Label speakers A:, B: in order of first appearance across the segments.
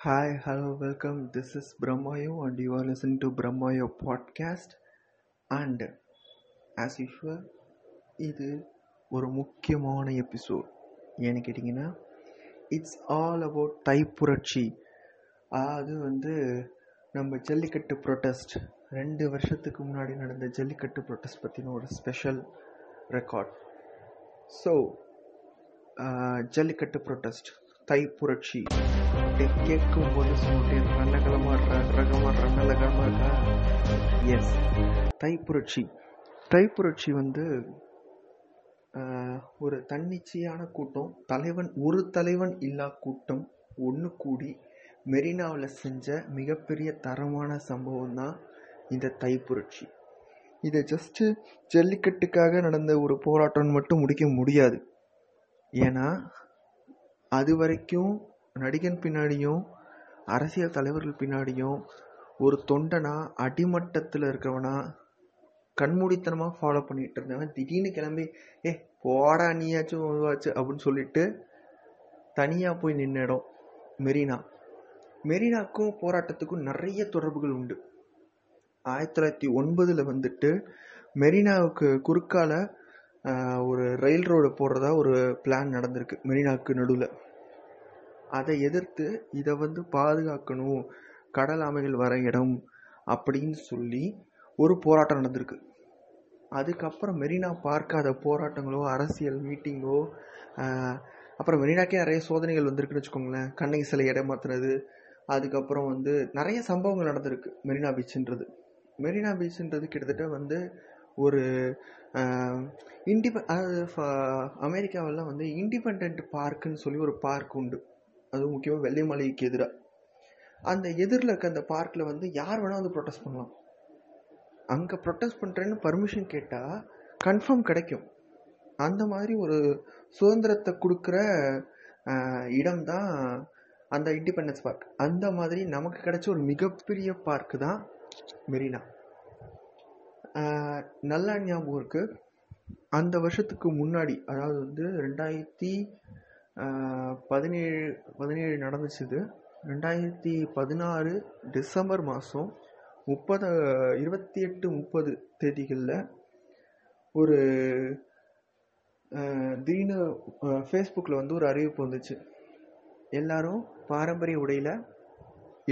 A: Hi, hello, welcome. This is Brahmayo, and you are listening to Brahmayo podcast. And as usual இது ஒரு முக்கியமான episode ஏன்னு கேட்டிங்கன்னா it's all about புரட்சி அது வந்து நம்ம ஜல்லிக்கட்டு ப்ரொட்டஸ்ட் ரெண்டு வருஷத்துக்கு முன்னாடி நடந்த ஜல்லிக்கட்டு ப்ரொட்டஸ்ட் பற்றின ஒரு special record so jallikattu protest தை புரட்சி கேட்கும் போது சொல்லிட்டு இருக்கா ரகமா ரணலகமா இருக்கா? எஸ் தைப்புரட்சி. தைப்புரட்சி வந்து ஒரு தன்னிச்சையான கூட்டம். தலைவன் ஒரு தலைவன் இல்லா கூட்டம். ஒன்று கூடி மெரினாவில் செஞ்ச மிகப்பெரிய தரமான சம்பவம் தான் இந்த தைப்புரட்சி. இதை ஜஸ்ட்டு ஜல்லிக்கட்டுக்காக நடந்த ஒரு போராட்டம்னு மட்டும் முடிக்க முடியாது. ஏன்னா அது வரைக்கும் நடிகன் பின்னாடியும் அரசியல் தலைவர்கள் பின்னாடியும் ஒரு தொண்டனாக அடிமட்டத்தில் இருக்கிறவனா கண்மூடித்தனமாக ஃபாலோ பண்ணிகிட்டு இருந்தவன். திடீர்னு கிளம்பி ஏ போடா நீயாச்சும் இதுவாச்சு அப்படின்னு சொல்லிட்டு தனியாக போய் நின்ன இடம் மெரினா. மெரினாக்கும் போராட்டத்துக்கும் நிறைய தொடர்புகள் உண்டு. ஆயிரத்தி தொள்ளாயிரத்தி ஒன்பதில் வந்துட்டு மெரினாவுக்கு குறுக்கால ஒரு ரயில் ரோடு போடுறதா ஒரு பிளான் நடந்திருக்கு மெரினாவுக்கு நடுவில். அதை எதிர்த்து இதை வந்து பாதுகாக்கணும். கடல் ஆமைகள் வர இடம் அப்படின்னு சொல்லி ஒரு போராட்டம் நடந்திருக்கு. அதுக்கப்புறம் மெரினா பார்க்காத போராட்டங்களோ அரசியல் மீட்டிங்கோ அப்புறம் மெரினாக்கே நிறைய சோதனைகள் வந்திருக்குன்னு வச்சுக்கோங்களேன். கண்ணகி சிலை இடமாத்துறது அதுக்கப்புறம் வந்து நிறைய சம்பவங்கள் நடந்திருக்கு மெரினா பீச்சுன்றது மெரினா பீச்சுன்றது கிட்டத்தட்ட வந்து ஒரு இண்டிபெ அதாவது அமெரிக்காவெல்லாம் வந்து இண்டிபெண்ட் பார்க்குன்னு சொல்லி ஒரு பார்க் உண்டு. அதுவும் முக்கியமாக வெள்ளை மாளிகைக்கு எதிராக அந்த எதிரில் இருக்க அந்த பார்க்கில் வந்து யார் வேணால் வந்து ப்ரொட்டஸ்ட் பண்ணலாம். அங்கே ப்ரொட்டஸ்ட் பண்ணுறேன்னு பர்மிஷன் கேட்டால் கன்ஃபார்ம் கிடைக்கும். அந்த மாதிரி ஒரு சுதந்திரத்தை கொடுக்குற இடம் தான் அந்த இண்டிபெண்டன்ஸ் பார்க் அந்த மாதிரி நமக்கு கிடைச்ச ஒரு மிகப்பெரிய பார்க்கு தான் மெரினா. நல்லா ஞாபகம் இருக்குது அந்த வருஷத்துக்கு முன்னாடி அதாவது வந்து ரெண்டாயிரத்தி பதினேழு பதினேழு நடந்துச்சு இது ரெண்டாயிரத்தி பதினாறு டிசம்பர் மாதம் முப்பது இருபத்தி எட்டு முப்பது தேதிகளில் ஒரு திடீர்னு ஃபேஸ்புக்கில் வந்து ஒரு அறிவிப்பு வந்துச்சு. எல்லாரும் பாரம்பரிய உடையில்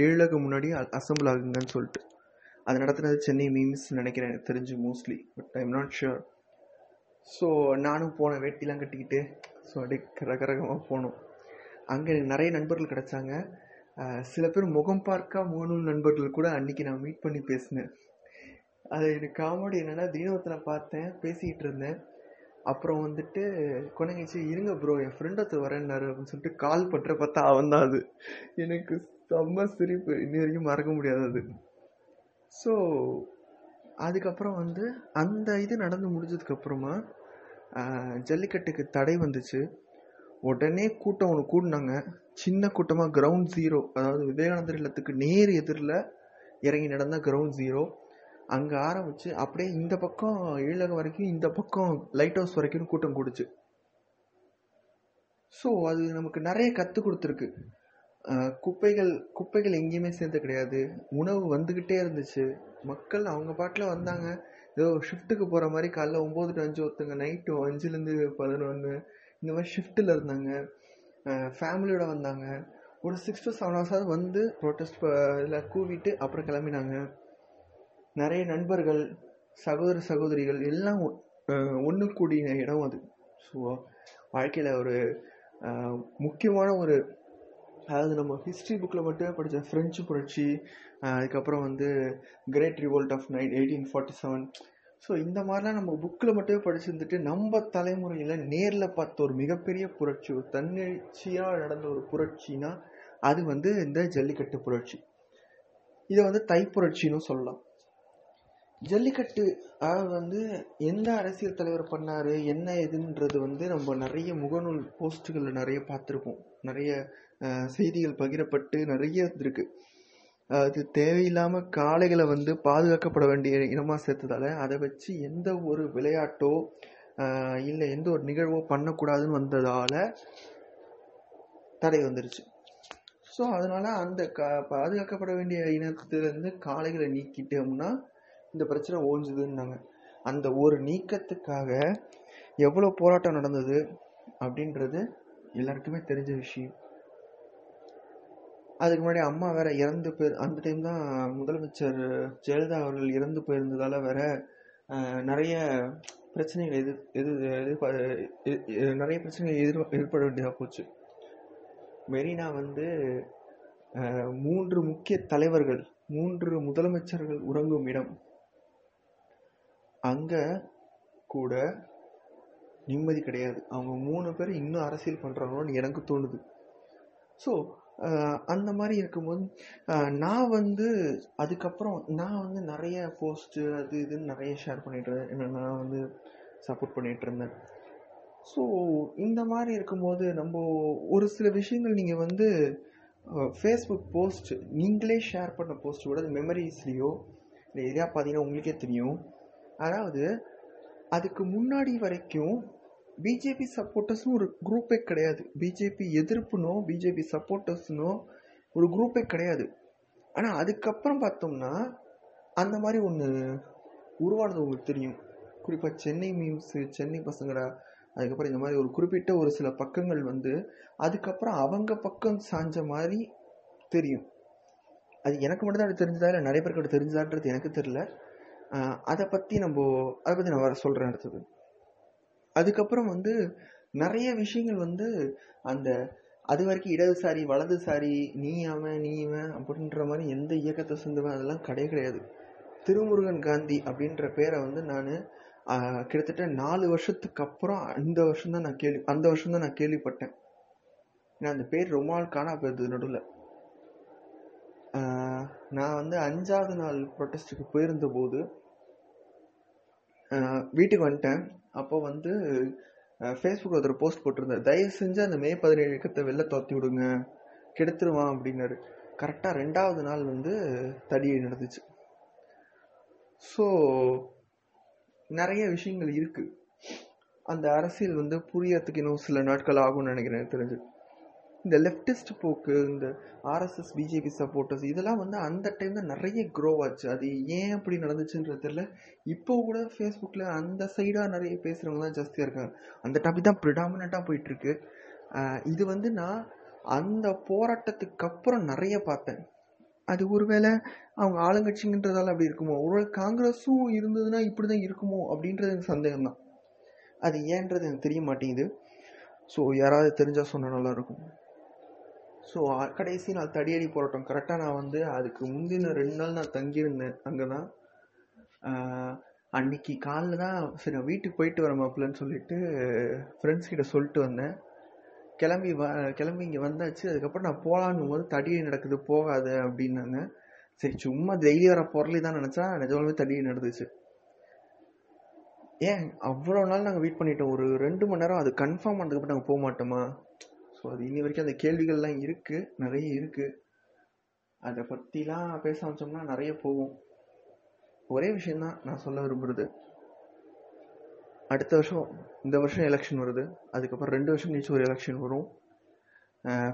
A: ஏழுக்கு முன்னாடி அசம்பிள் ஆகுங்கன்னு சொல்லிட்டு. அது நடத்துனது சென்னை மீம்ஸ் நினைக்கிறேன் எனக்கு தெரிஞ்சு mostly but I'm not sure so நானும் போனேன் வேட்டிலாம் கட்டிக்கிட்டு. ஸோ அப்படியே ரகரகமாக போனோம். அங்கே நிறைய நண்பர்கள் கிடைச்சாங்க. சில பேர் முகம் பார்க்கா முகநூல் நண்பர்கள் கூட அன்னைக்கு நான் மீட் பண்ணி பேசினேன். அது எனக்கு காமெடி என்னென்னா தினத்தில் பார்த்தேன் பேசிக்கிட்டு இருந்தேன். அப்புறம் வந்துட்டு கொண்டங்கிச்சு இருங்க ப்ரோ என் ஃப்ரெண்ட் ஒருத்தர் வரேன்னாரு அப்படின்னு சொல்லிட்டு கால் பண்ணுற பார்த்தா அவன் தான் அது. எனக்கு செம்ம சிரிப்பு. இன்னி வரைக்கும் மறக்க முடியாது அது. ஸோ அதுக்கப்புறம் வந்து அந்த இது நடந்து முடிஞ்சதுக்கப்புறமா ஜல்லிக்கட்டுக்கு தடை வந்துச்சு. உடனே கூட்டம் ஒன்று கூடினாங்க. சின்ன கூட்டமாக கிரவுண்ட் ஜீரோ அதாவது விவேகானந்தர் இல்லத்துக்கு நேர் எதிரில் இறங்கி நடந்த கிரவுண்ட் ஜீரோ அங்கே ஆரம்பித்து அப்படியே இந்த பக்கம் ஈழகம் வரைக்கும் இந்த பக்கம் லைட் ஹவுஸ் வரைக்கும் கூட்டம் கூடுச்சு. ஸோ அது நமக்கு நிறைய கற்றுக் கொடுத்துருக்கு. குப்பைகள் குப்பைகள் எங்கேயுமே சேர்ந்து கிடையாது. உணவு வந்துக்கிட்டே இருந்துச்சு. மக்கள் அவங்க பாட்டில் வந்தாங்க. ஏதோ ஷிஃப்ட்டுக்கு போகிற மாதிரி காலைல ஒம்பது டு அஞ்சு ஒருத்தங்க நைட்டு அஞ்சுலேருந்து பதினொன்று இந்த மாதிரி ஷிஃப்ட்டில் இருந்தாங்க. ஃபேமிலியோட வந்தாங்க. ஒரு சிக்ஸ் டு செவன் ஹவர்ஸாவது வந்து ப்ரொட்டஸ்ட் இதில் கூவிட்டு அப்புறம் கிளம்பினாங்க. நிறைய நண்பர்கள் சகோதர சகோதரிகள் எல்லாம் ஒன்று கூடிய இடம் அது. ஸோ வாழ்க்கையில் ஒரு முக்கியமான ஒரு அதாவது நம்ம ஹிஸ்ட்ரி புக்கில் மட்டுமே படித்த ஃப்ரெஞ்சு புரட்சி அதுக்கப்புறம் வந்து great revolt of nine eighteen forty seven so இந்த மாதிரிலாம் நம்ம புக்கில் மட்டுமே படிச்சிருந்துட்டு நம்ம தலைமுறையில் நேரில் பார்த்த ஒரு மிகப்பெரிய புரட்சி ஒரு தன்னெழுச்சியாக நடந்த ஒரு புரட்சினா அது வந்து இந்த ஜல்லிக்கட்டு புரட்சி. இதை வந்து தைப்புரட்சின்னு சொல்லலாம். ஜல்லிக்கட்டு அதாவது வந்து எந்த அரசியல் தலைவர் பண்ணாரு என்ன எதுன்றது வந்து நம்ம நிறைய முகநூல் போஸ்ட்டுகளில் நிறைய பார்த்துருப்போம். நிறைய செய்திகள் பகிரப்பட்டு நிறைய இருந்திருக்கு. அது தேவையில்லாமல் காளைகளை வந்து பாதுகாக்கப்பட வேண்டிய இனமாக சேர்த்ததால அதை வச்சு எந்த ஒரு விளையாட்டோ இல்லை எந்த ஒரு நிகழ்வோ பண்ணக்கூடாதுன்னு வந்ததால் தடை வந்துருச்சு. ஸோ அதனால் அந்த க பாதுகாக்கப்பட வேண்டிய இனத்துலேருந்து காளைகளை நீக்கிட்டோம்னா இந்த பிரச்சனை ஓஞ்சுதுன்னாங்க. அந்த ஒரு நீக்கத்துக்காக எவ்வளோ போராட்டம் நடந்தது அப்படின்றது எல்லாருக்குமே தெரிஞ்ச விஷயம். அதுக்கு முன்னாடி அம்மா வேற இறந்து போய் அந்த டைம் தான் முதலமைச்சர் ஜெயலலிதா அவர்கள் இறந்து போயிருந்ததால வேற நிறைய பிரச்சனைகள் எது எது எதிர்பார்த்து நிறைய பிரச்சனைகள் எதிர் ஏற்பட வேண்டியதாக போச்சு. மெரினா வந்து மூன்று முக்கிய தலைவர்கள் மூன்று முதலமைச்சர்கள் உறங்கும் இடம். அங்கே கூட நிம்மதி கிடையாது. அவங்க மூணு பேர் இன்னும் அரசியல் பண்ணுறாங்களோன்னு எனக்கு தோணுது. ஸோ அந்த மாதிரி இருக்கும்போது நான் வந்து அதுக்கப்புறம் நான் வந்து நிறைய போஸ்ட்டு அது இதுன்னு நிறைய ஷேர் பண்ணிட்டு இருந்தேன். நான் வந்து சப்போர்ட் பண்ணிகிட்ருந்தேன் இருந்தேன். ஸோ இந்த மாதிரி இருக்கும்போது நம்ம ஒரு சில விஷயங்கள் நீங்கள் வந்து ஃபேஸ்புக் போஸ்ட் நீங்களே ஷேர் பண்ண போஸ்ட் கூட மெமரிஸ்லேயோ இல்லை எதையா பார்த்தீங்கன்னா உங்களுக்கே தெரியும். அதாவது அதுக்கு முன்னாடி வரைக்கும் பிஜேபி சப்போர்ட்டர்ஸ்னு ஒரு குரூப்பே கிடையாது. பிஜேபி எதிர்ப்புனோ பிஜேபி சப்போர்ட்டர்ஸ்னோ ஒரு குரூப்பே கிடையாது. ஆனால் அதுக்கப்புறம் பார்த்தோம்னா அந்த மாதிரி ஒன்று உருவானது உங்களுக்கு தெரியும். குறிப்பாக சென்னை மீம்ஸு சென்னை பசங்கடா அதுக்கப்புறம் இந்த மாதிரி ஒரு குறிப்பிட்ட ஒரு சில பக்கங்கள் வந்து அதுக்கப்புறம் அவங்க பக்கம் சாஞ்ச மாதிரி தெரியும். அது எனக்கு மட்டும்தான் அது தெரிஞ்சதா இல்லை நிறைய பேருக்கு தெரிஞ்சதான்றது எனக்கு தெரில அதை பற்றி நம்ம அதை பற்றி நான் வர சொல்கிறேன் அடுத்தது. அதுக்கப்புறம் வந்து நிறைய விஷயங்கள் வந்து அந்த அது வரைக்கும் இடதுசாரி வலதுசாரி நீ அவன் நீ இவன் அப்படின்ற மாதிரி எந்த இயக்கத்தை சேர்ந்தவன் அதெல்லாம் கிடையவே கிடையாது. திருமுருகன் காந்தி அப்படின்ற பேரை வந்து நான் கிட்டத்தட்ட நாலு வருஷத்துக்கு அப்புறம் அந்த வருஷம்தான் நான் கேள்வி அந்த வருஷம்தான் நான் கேள்விப்பட்டேன். ஏன்னா அந்த பேர் ரொம்ப நாள் காணா போயிருது நடுவில். நான் வந்து அஞ்சாவது நாள் ப்ரொட்டஸ்ட்டுக்கு போயிருந்த போது வீட்டுக்கு வந்துட்டேன். அப்போ வந்து ஃபேஸ்புக் ஒருத்தர் போஸ்ட் போட்டிருந்தார். தயவு செஞ்சு அந்த மே பதினேழு இயக்கத்தை வெளில துரத்தி விடுங்க. கெடுத்துருவான் அப்படின்னாரு. கரெக்டாக ரெண்டாவது நாள் வந்து தடி நடந்துச்சு. ஸோ நிறைய விஷயங்கள் இருக்குது அந்த அரசியல் வந்து புரியறதுக்கு இன்னும் சில நாட்கள் ஆகும்னு நினைக்கிறேன் தெரிஞ்சு. இந்த லெஃப்டிஸ்ட் போக்கு இந்த ஆர்எஸ்எஸ் பிஜேபி சப்போர்ட்டர்ஸ் இதெல்லாம் வந்து அந்த டைமில் நிறைய க்ரோ ஆச்சு. அது ஏன் அப்படி நடந்துச்சுன்றது தெரியல. இப்போ கூட ஃபேஸ்புக்கில் அந்த சைடாக நிறைய பேசுகிறவங்க தான் ஜாஸ்தியாக இருக்காங்க. அந்த டாபிக் தான் ப்ரிடாமினண்ட்டாக போயிட்டுருக்கு. இது வந்து நான் அந்த போராட்டத்துக்கு அப்புறம் நிறைய பார்த்தேன். அது ஒருவேளை அவங்க ஆளுங்கட்சிங்கன்றதால அப்படி இருக்குமோ? ஒருவேளை காங்கிரஸும் இருந்ததுன்னா இப்படி தான் இருக்குமோ? அப்படின்றது எனக்கு சந்தேகம் தான். அது ஏன்றது எனக்கு தெரிய மாட்டேங்குது. ஸோ யாராவது தெரிஞ்சால் சொன்னால் நல்லாயிருக்கும் ஸோ கடைசி நாள் தடியடி போராட்டம். கரெக்டாக நான் வந்து அதுக்கு முந்தின ரெண்டு நாள் நான் தங்கியிருந்தேன். அங்கே தான் அன்னைக்கு காலைல தான் சரி நான் வீட்டுக்கு போயிட்டு வரேன் மாப்பிள்ளன்னு சொல்லிட்டு ஃப்ரெண்ட்ஸ் கிட்ட சொல்லிட்டு வந்தேன். கிளம்பி வ கிளம்பி இங்கே வந்தாச்சு. அதுக்கப்புறம் நான் போகலான்னு போது தடியடி நடக்குது போகாது அப்படின்னாங்க. சரி சும்மா டெய்லி வர பொருளே தான் நினச்சா நிஜமாலுமே தடியடி நடந்துச்சு. ஏன் அவ்வளோ நாள் நாங்கள் வெயிட் பண்ணிட்டோம். ஒரு ரெண்டு மணி நேரம் அது கன்ஃபார்ம் பண்ணதுக்கப்புறம் நாங்கள் போக மாட்டோமா? ஸோ அது இனி வரைக்கும் அந்த கேள்விகள்லாம் இருக்குது நிறைய இருக்குது அதை பற்றிலாம் பேச ஆரம்பிச்சோம்னா நிறைய போகும். ஒரே விஷயந்தான் நான் சொல்ல விரும்புகிறது அடுத்த வருஷம் இந்த வருஷம் எலெக்ஷன் வருது. அதுக்கப்புறம் ரெண்டு வருஷம் கழிச்சு ஒரு எலெக்ஷன் வரும்.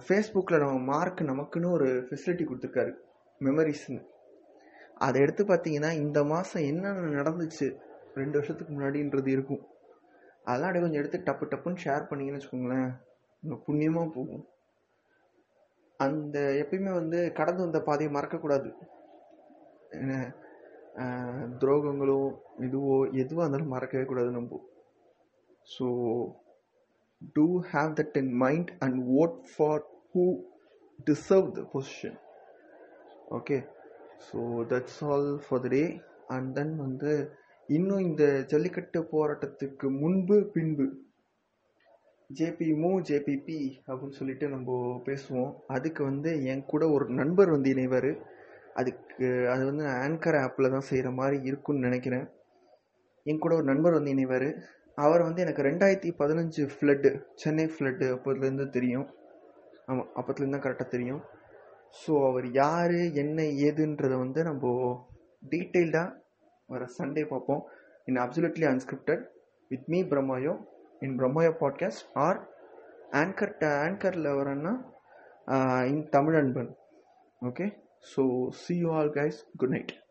A: ஃபேஸ்புக்கில் நம்ம மார்க் நமக்குன்னு ஒரு ஃபெசிலிட்டி கொடுத்துருக்காரு. மெமரிஸ்னு அதை எடுத்து பார்த்தீங்கன்னா இந்த மாதம் என்னென்ன நடந்துச்சு ரெண்டு வருஷத்துக்கு முன்னாடின்றது இருக்கும். அதெல்லாம் அப்படியே கொஞ்சம் எடுத்து டப்பு டப்புன்னு ஷேர் பண்ணிங்கன்னு வச்சுக்கோங்களேன். புண்ணியமாக போகும். அந்த எப்பயுமே வந்து கடந்து வந்த பாதையை மறக்கக்கூடாது. துரோகங்களோ இதுவோ எதுவாக இருந்தாலும் மறக்கவே கூடாது நம்ம. So to have that in mind and vote for who deserve the position okay so that's all for the day and then வந்து இன்னும் இந்த ஜல்லிக்கட்டு போராட்டத்துக்கு முன்பு பின்பு ஜேபி மூ ஜேபிபி அப்படின்னு சொல்லிட்டு நம்ம பேசுவோம். அதுக்கு வந்து என் கூட ஒரு நண்பர் வந்து இணைவார். அதுக்கு அது வந்து ஆங்கர் ஆப்பில் தான் செய்கிற மாதிரி இருக்குன்னு நினைக்கிறேன். என் கூட ஒரு நண்பர் வந்து இணைவார். அவர் வந்து எனக்கு ரெண்டாயிரத்தி பதினஞ்சு ஃப்ளட்டு சென்னை ஃப்ளட்டு அப்போதுலேருந்து தெரியும். ஆமாம் அப்போத்துலேருந்து தான் கரெக்டாக தெரியும். ஸோ அவர் யார் என்ன ஏதுன்றதை வந்து நம்ம டீட்டெயில்டாக வர சண்டே பார்ப்போம். In absolutely unscripted with me Brahmayo in Brahmayo podcast or anchor ஆங்கரில் வரேன்னா in Tamil Anban okay so see you all guys good night